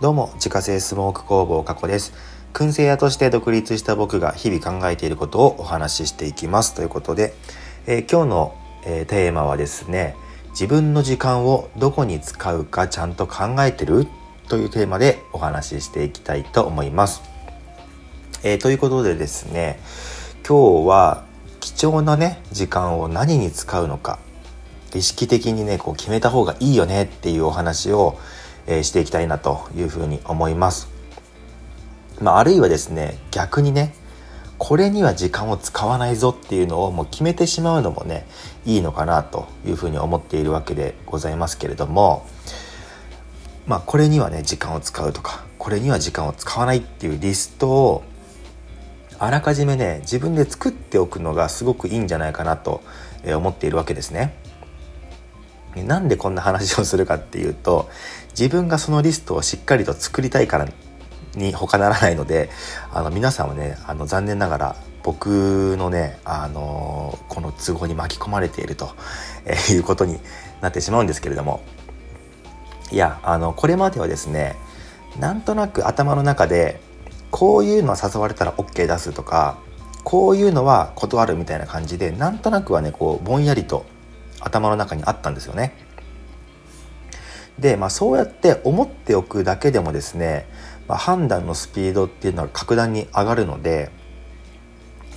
どうも自家製スモーク工房加古です。燻製屋として独立した僕が日々考えていることをお話ししていきますということで、えー、今日の、えー、テーマはですね自分の時間をどこに使うかちゃんと考えてるというテーマでお話ししていきたいと思います、えー、ということでですね今日は貴重なね時間を何に使うのか意識的にねこう決めた方がいいよねっていうお話を、え、していきたいなというふうに思います。まあ、あるいはですね逆にねこれには時間を使わないぞっていうのをもう決めてしまうのもねいいのかなというふうに思っているわけでございますけれどもまあこれにはね時間を使うとかこれには時間を使わないっていうリストをあらかじめね自分で作っておくのがすごくいいんじゃないかなと思っているわけですね。なんでこんな話をするかっていうと自分がそのリストをしっかりと作りたいからに他ならないのであの皆さんはねあの残念ながら僕のねあのこの都合に巻き込まれていると、えいうことになってしまうんですけれども。いやあのこれまではですねなんとなく頭の中でこういうのは誘われたら OK 出すとかこういうのは断るみたいな感じでなんとなくはねこうぼんやりと頭の中にあったんですよね。で、まあ、そうやって思っておくだけでもですね、まあ、判断のスピードっていうのは格段に上がるので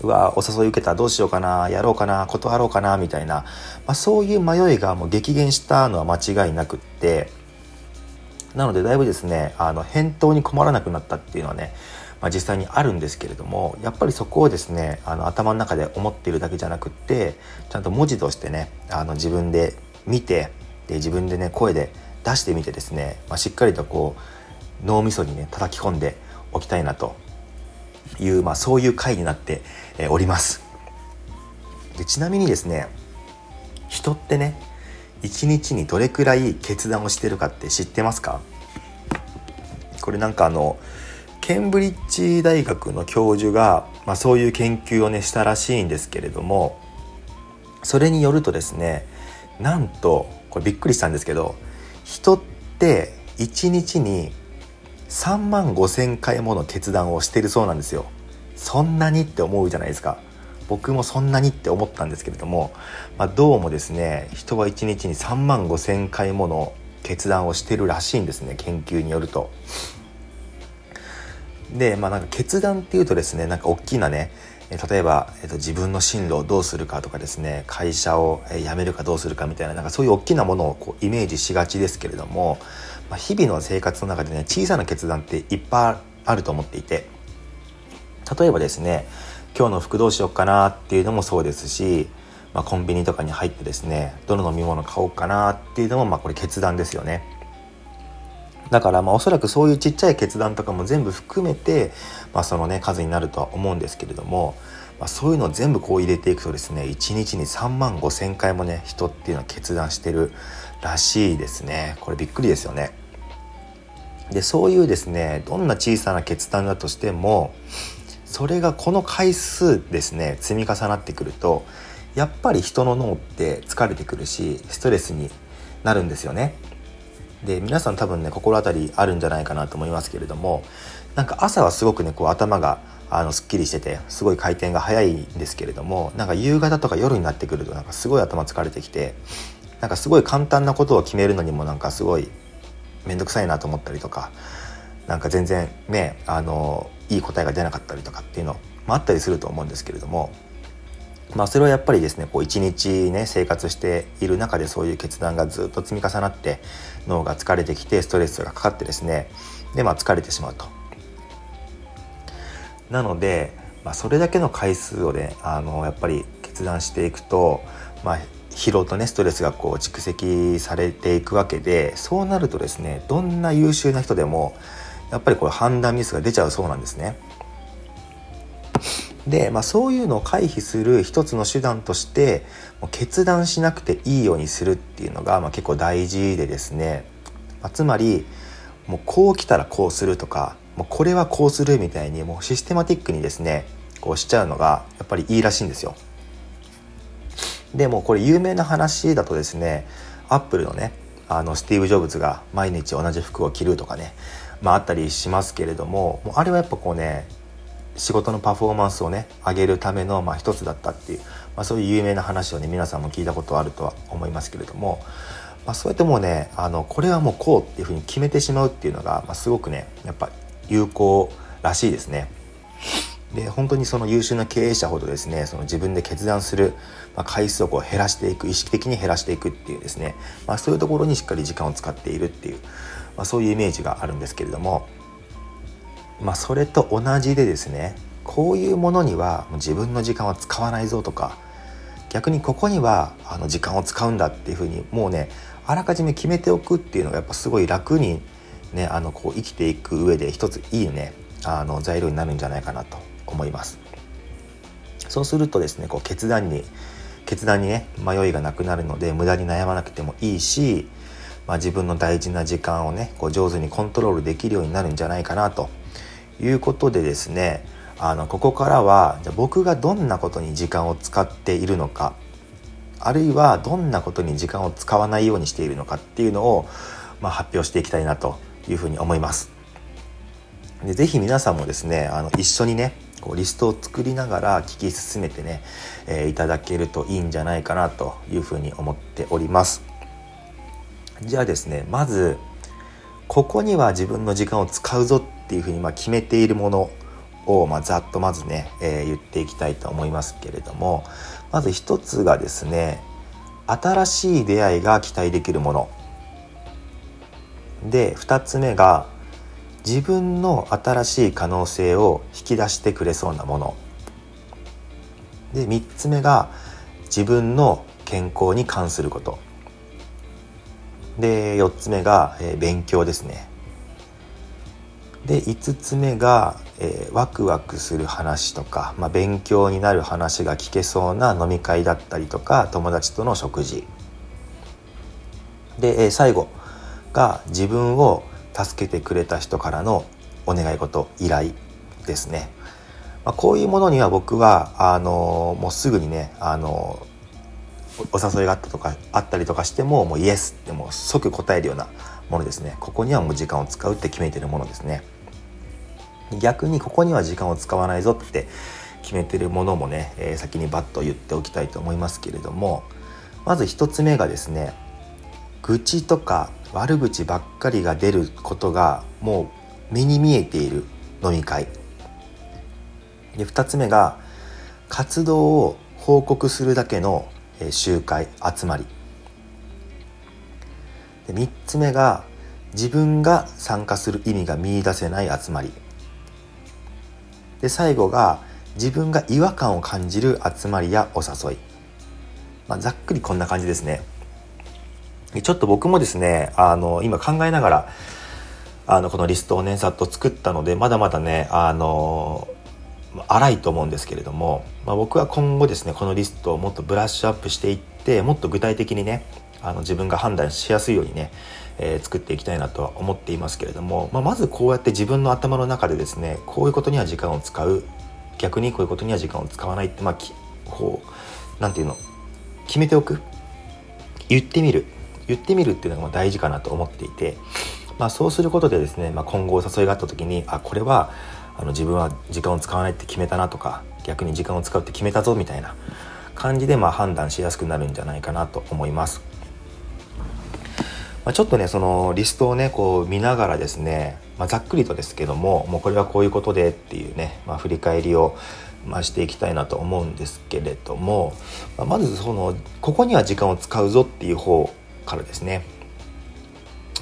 うわお誘い受けたどうしようかなやろうかな断ろうかなみたいな、まあ、そういう迷いがもう激減したのは間違いなくってなのでだいぶですねあの返答に困らなくなったっていうのはね、まあ、実際にあるんですけれどもやっぱりそこをですねあの頭の中で思っているだけじゃなくってちゃんと文字としてねあの自分で見てで自分でね声で出してみてですね、まあ、しっかりとこう脳みそにね叩き込んでおきたいなという、まあ、そういう回になっております。でちなみにですね人ってね一日にどれくらい決断をしてるかって知ってますか？これなんかあのケンブリッジ大学の教授が、まあ、そういう研究をねしたらしいんですけれどもそれによるとですねなんとこれびっくりしたんですけど人って1日に3万5,000回もの決断をしてるそうなんですよ。そんなにって思うじゃないですか。僕もそんなにって思ったんですけれども、まあ、どうもですね人は1日に3万5,000回もの決断をしてるらしいんですね研究によると。でまあなんか決断っていうとですねなんか大きなね例えば、えっと、自分の進路をどうするかとかですね会社を辞めるかどうするかみたいななんかそういう大きなものをこうイメージしがちですけれども、まあ、日々の生活の中でね小さな決断っていっぱいあると思っていて例えばですね今日の服どうしようかなっていうのもそうですし、まあ、コンビニとかに入ってですねどの飲み物買おうかなっていうのもまあこれ決断ですよね。だからまあおそらくそういうちっちゃい決断とかも全部含めて、まあ、そのね数になるとは思うんですけれども、まあ、そういうのを全部こう入れていくとですね1日に3万5,000回もね人っていうのは決断してるらしいですねこれびっくりですよね。でそういうですねどんな小さな決断だとしてもそれがこの回数ですね積み重なってくるとやっぱり人の脳って疲れてくるしストレスになるんですよね。で皆さん多分ね心当たりあるんじゃないかなと思いますけれどもなんか朝はすごくねこう頭があのすっきりしててすごい回転が速いんですけれどもなんか夕方とか夜になってくるとなんかすごい頭疲れてきてなんかすごい簡単なことを決めるのにもなんかすごい面倒くさいなと思ったりとかなんか全然ねあのいい答えが出なかったりとかっていうのもあったりすると思うんですけれどもまあ、それはやっぱりですねこう一日ね生活している中でそういう決断がずっと積み重なって脳が疲れてきてストレスがかかってですねで、まあ、疲れてしまうと。なので、まあ、それだけの回数をねあのやっぱり決断していくと、まあ、疲労とねストレスがこう蓄積されていくわけでそうなるとですねどんな優秀な人でもやっぱりこれ判断ミスが出ちゃうそうなんですね。で、まあ、そういうのを回避する一つの手段としてもう決断しなくていいようにするっていうのが、まあ、結構大事でですね、まあ、つまりもうこう来たらこうするとかもうこれはこうするみたいにもうシステマティックにですねこうしちゃうのがやっぱりいいらしいんですよ。でもこれ有名な話だとですねアップルのねあのスティーブ・ジョブズが毎日同じ服を着るとかねまあ、あったりしますけれどももうあれはやっぱこうね仕事のパフォーマンスをね上げるためのまあ一つだったっていう、まあ、そういう有名な話をね皆さんも聞いたことあるとは思いますけれども、まあ、そうやってもうねあのこれはもうこうっていうふうに決めてしまうっていうのが、まあ、すごくねやっぱ有効らしいですね。で本当にその優秀な経営者ほどですねその自分で決断する、まあ、回数をこう減らしていく意識的に減らしていくっていうですね、まあ、そういうところにしっかり時間を使っているっていう、まあ、そういうイメージがあるんですけれども、まあ、それと同じでですねこういうものには自分の時間は使わないぞとか逆にここにはあの時間を使うんだっていうふうにもうねあらかじめ決めておくっていうのがやっぱすごい楽にねあのこう生きていく上で一ついいねあの材料になるんじゃないかなと思います。そうするとですねこう決断に決断にね迷いがなくなるので無駄に悩まなくてもいいし、まあ、自分の大事な時間をねこう上手にコントロールできるようになるんじゃないかなということでですねあのここからはじゃ僕がどんなことに時間を使っているのかあるいはどんなことに時間を使わないようにしているのかっていうのを、まあ、発表していきたいなというふうに思います。でぜひ皆さんもですねあの一緒にねこうリストを作りながら聞き進めてね、えー、いただけるといいんじゃないかなというふうに思っておりますじゃあですねまずここには自分の時間を使うぞっていうふうにま決めているものを、まあ、ざっとまずね、えー、言っていきたいと思いますけれどもまず一つがですね新しい出会いが期待できるもの。で2つ目が自分の新しい可能性を引き出してくれそうなもの。で3つ目が自分の健康に関すること。で4つ目が、えー、勉強ですね。で5つ目が、えー、ワクワクする話とか、まあ、勉強になる話が聞けそうな飲み会だったりとか友達との食事。で、えー、最後が自分を助けてくれた人からのお願い事依頼ですね、まあ、こういうものには僕はあのもうすぐにねあのお誘いがあったとかあったりとかしてももうイエスってもう即答えるようなものですね。ここにはもう時間を使うって決めてるものですね。逆にここには時間を使わないぞって決めてるものもね、えー、先にバッと言っておきたいと思いますけれどもまず1つ目がですね愚痴とか悪口ばっかりが出ることがもう目に見えている飲み会。で2つ目が活動を報告するだけの集会集まり。で3つ目が自分が参加する意味が見いだせない集まり。で最後が自分が違和感を感じる集まりやお誘い、まあ、ざっくりこんな感じですね。ちょっと僕もですねあの今考えながらあのこのリストをねざっと作ったのでまだまだねあの荒いと思うんですけれども、まあ、僕は今後ですねこのリストをもっとブラッシュアップしていってもっと具体的にねあの自分が判断しやすいようにね、えー、作っていきたいなとは思っていますけれども、まあ、まずこうやって自分の頭の中でですねこういうことには時間を使う。逆にこういうことには時間を使わないってまあこう何て言うの？決めておく？言ってみる。言ってみるっていうのが大事かなと思っていて、まあ、そうすることでですね、まあ、今後お誘いがあった時にあこれはあの自分は時間を使わないって決めたなとか逆に時間を使うって決めたぞみたいな感じでまあ判断しやすくなるんじゃないかなと思います。まあ、ちょっとねそのリストをねこう見ながらですね、まあ、ざっくりとですけどももうこれはこういうことでっていうね、まあ、振り返りをまあ、していきたいなと思うんですけれども、ま、まずそのここには時間を使うぞっていう方からですね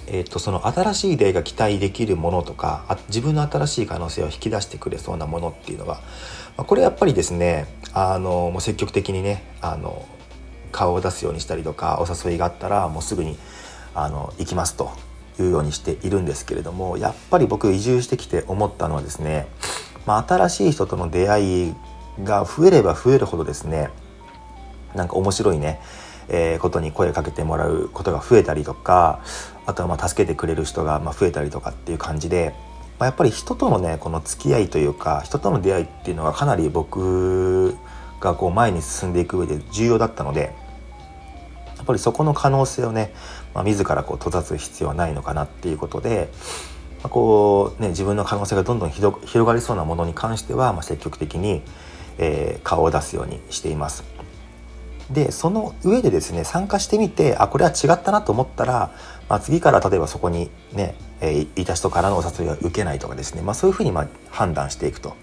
えーと、その新しい出会いが期待できるものとか自分の新しい可能性を引き出してくれそうなものっていうのが、まあ、これやっぱりですねあのもう積極的にねあの顔を出すようにしたりとかお誘いがあったらもうすぐにあの行きますというようにしているんですけれどもやっぱり僕移住してきて思ったのはですね、まあ、新しい人との出会いが増えれば増えるほどですねなんか面白いねえー、ことに声かけてもらうことが増えたりとかあとはまあ助けてくれる人がま増えたりとかっていう感じで、まあ、やっぱり人とのねこの付き合いというか人との出会いっていうのがかなり僕がこう前に進んでいく上で重要だったのでっぱりそこの可能性をね、まあ、自らこう閉ざす必要はないのかなっていうことで、まあ、こうね自分の可能性がどんどん広がりそうなものに関しては、まあ、積極的に、えー、顔を出すようにしています。でその上でですね参加してみてあこれは違ったなと思ったら、まあ、次から例えばそこにね、えー、いた人からのお誘いは受けないとかですね、まあ、そういうふうにまあ判断していくと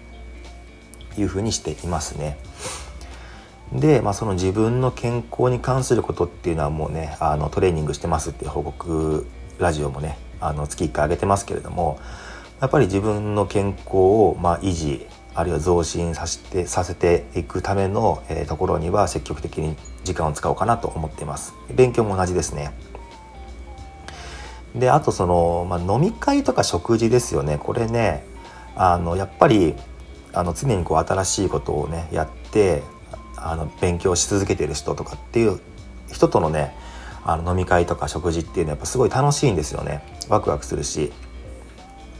いうふうにしていますね。で、まあ、その自分の健康に関することっていうのはもうねあのトレーニングしてますっていう報告ラジオもねあの月1回上げてますけれどもやっぱり自分の健康をまあ維持あるいは増進させてさせていくための、えー、ところには積極的に時間を使おうかなと思っています。勉強も同じですね。であとその、まあ、飲み会とか食事ですよね。これねあのやっぱりあの常にこう新しいことをねやってあの勉強し続けてる人とかっていう人とのねあの飲み会とか食事っていうのはやっぱすごい楽しいんですよね。ワクワクするし。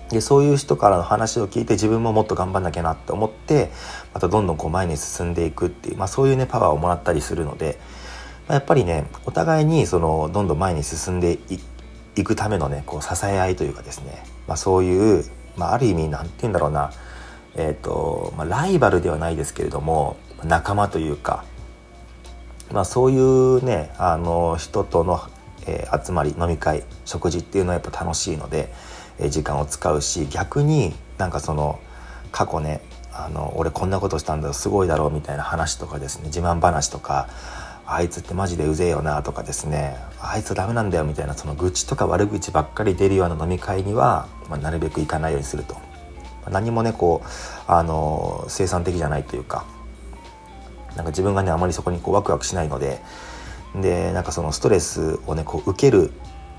でそういう人からの話を聞いて自分ももっと頑張んなきゃなって思ってまたどんどんこう前に進んでいくっていう、まあ、そういうねパワーをもらったりするので、まあ、やっぱりねお互いにそのどんどん前に進んでいくためのねこう支え合いというかですね、まあ、そういう、まあ、ある意味何て言うんだろうな。えーとまあ、ライバルではないですけれども仲間というか、まあ、そういうねあの人との、えー、集まり飲み会食事っていうのはやっぱ楽しいので、えー、時間を使うし逆になんかその過去ねあの俺こんなことしたんだすごいだろうみたいな話とかですね自慢話とかあいつってマジでうぜえよなとかですねあいつダメなんだよみたいなその愚痴とか悪口ばっかり出るような飲み会には、まあ、なるべく行かないようにすると。何もねこうあの生産的じゃないというかなんか自分がねあまりそこにこうワクワクしないのででなんかそのストレスをねこう受ける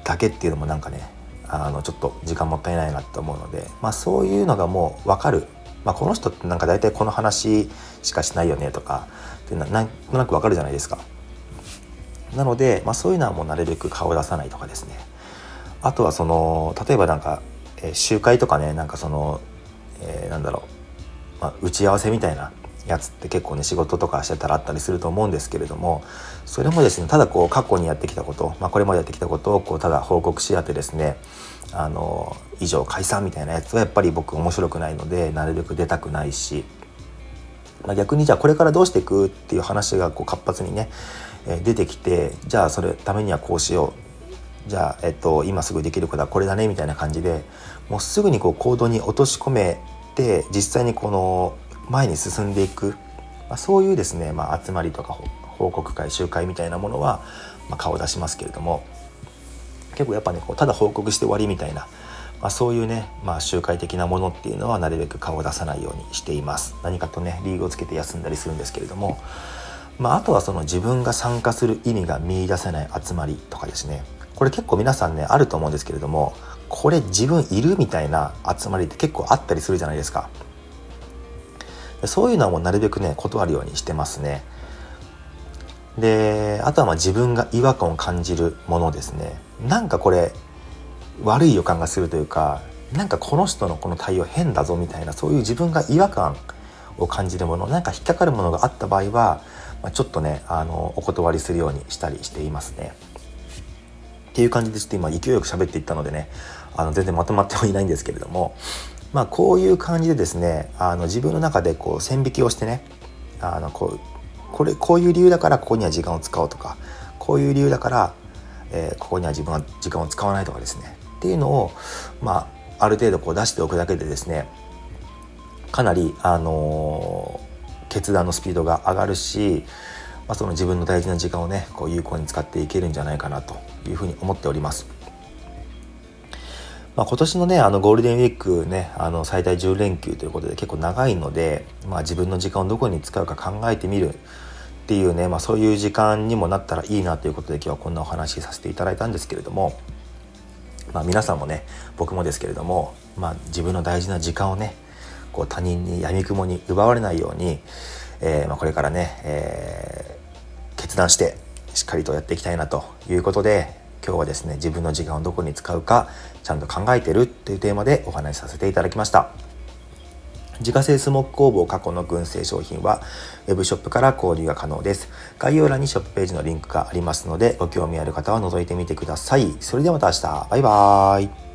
だけっていうのもなんかねあのちょっと時間もったいないなって思うので、まあ、そういうのがもう分かる、まあ、この人ってなんか大体この話しかしないよねとかってなんとなく分かるじゃないですか。なので、まあ、そういうのはもうなるべく顔を出さないとかですねあとはその例えばなんか、えー、集会とかねなんかそのえー、なんだろう、まあ、打ち合わせみたいなやつって結構ね仕事とかしてたらあったりすると思うんですけれどもそれもですねただこう過去にやってきたこと、まあ、これまでやってきたことをこうただ報告し合ってですねあの以上解散みたいなやつはやっぱり僕面白くないのでなるべく出たくないし、まあ、逆にじゃあこれからどうしていくっていう話がこう活発にね、え、出てきてじゃあそれためにはこうしよう。じゃあ、えっと、今すぐできることはこれだねみたいな感じでもうすぐにこう行動に落とし込めて実際にこの前に進んでいく、まあ、そういうですね、まあ、集まりとか報告会集会みたいなものは、まあ、顔を出しますけれども結構やっぱねこうただ報告して終わりみたいな、まあ、そういうね、まあ、集会的なものっていうのはなるべく顔を出さないようにしています。何かとねリーグをつけて休んだりするんですけれども、まあ、あとはその自分が参加する意味が見いだせない集まりとかですね。これ結構皆さんねあると思うんですけれどもこれ自分いるみたいな集まりって結構あったりするじゃないですか。そういうのはもうなるべくね断るようにしてますね。であとはまあ自分が違和感を感じるものですね。なんかこれ悪い予感がするというかなんかこの人のこの対応変だぞみたいなそういう自分が違和感を感じるものなんか引っかかるものがあった場合は、まあ、ちょっとねあのお断りするようにしたりしていますね。っていう感じでちょっと今勢いよく喋っていったのでねあの全然まとまってはいないんですけれどもまあこういう感じでですねあの自分の中でこう線引きをしてねあのこうこれこういう理由だからここには時間を使おうとかこういう理由だから、えー、ここには自分は時間を使わないとかですねっていうのをまあある程度こう出しておくだけでですねかなりあのー、決断のスピードが上がるしまあ、その自分の大事な時間をねこう有効に使っていけるんじゃないかなというふうに思っております。まあ、今年のねあのゴールデンウィークねあの最大10連休ということで結構長いので、まあ、自分の時間をどこに使うか考えてみるっていうね、まあ、そういう時間にもなったらいいなということで今日はこんなお話しさせていただいたんですけれども、まあ、皆さんもね僕もですけれども、まあ、自分の大事な時間をねこう他人にやみくもに奪われないように、えーまあ、これからね、えー、決断してしっかりとやっていきたいなということで今日はですね自分の時間をどこに使うかちゃんと考えてるというテーマでお話しさせていただきました。自家製スモーク工房過去の群生商品は Web ショップから購入が可能です。概要欄にショップページのリンクがありますのでご興味ある方は覗いてみてください。それではまた明日。バイバーイ。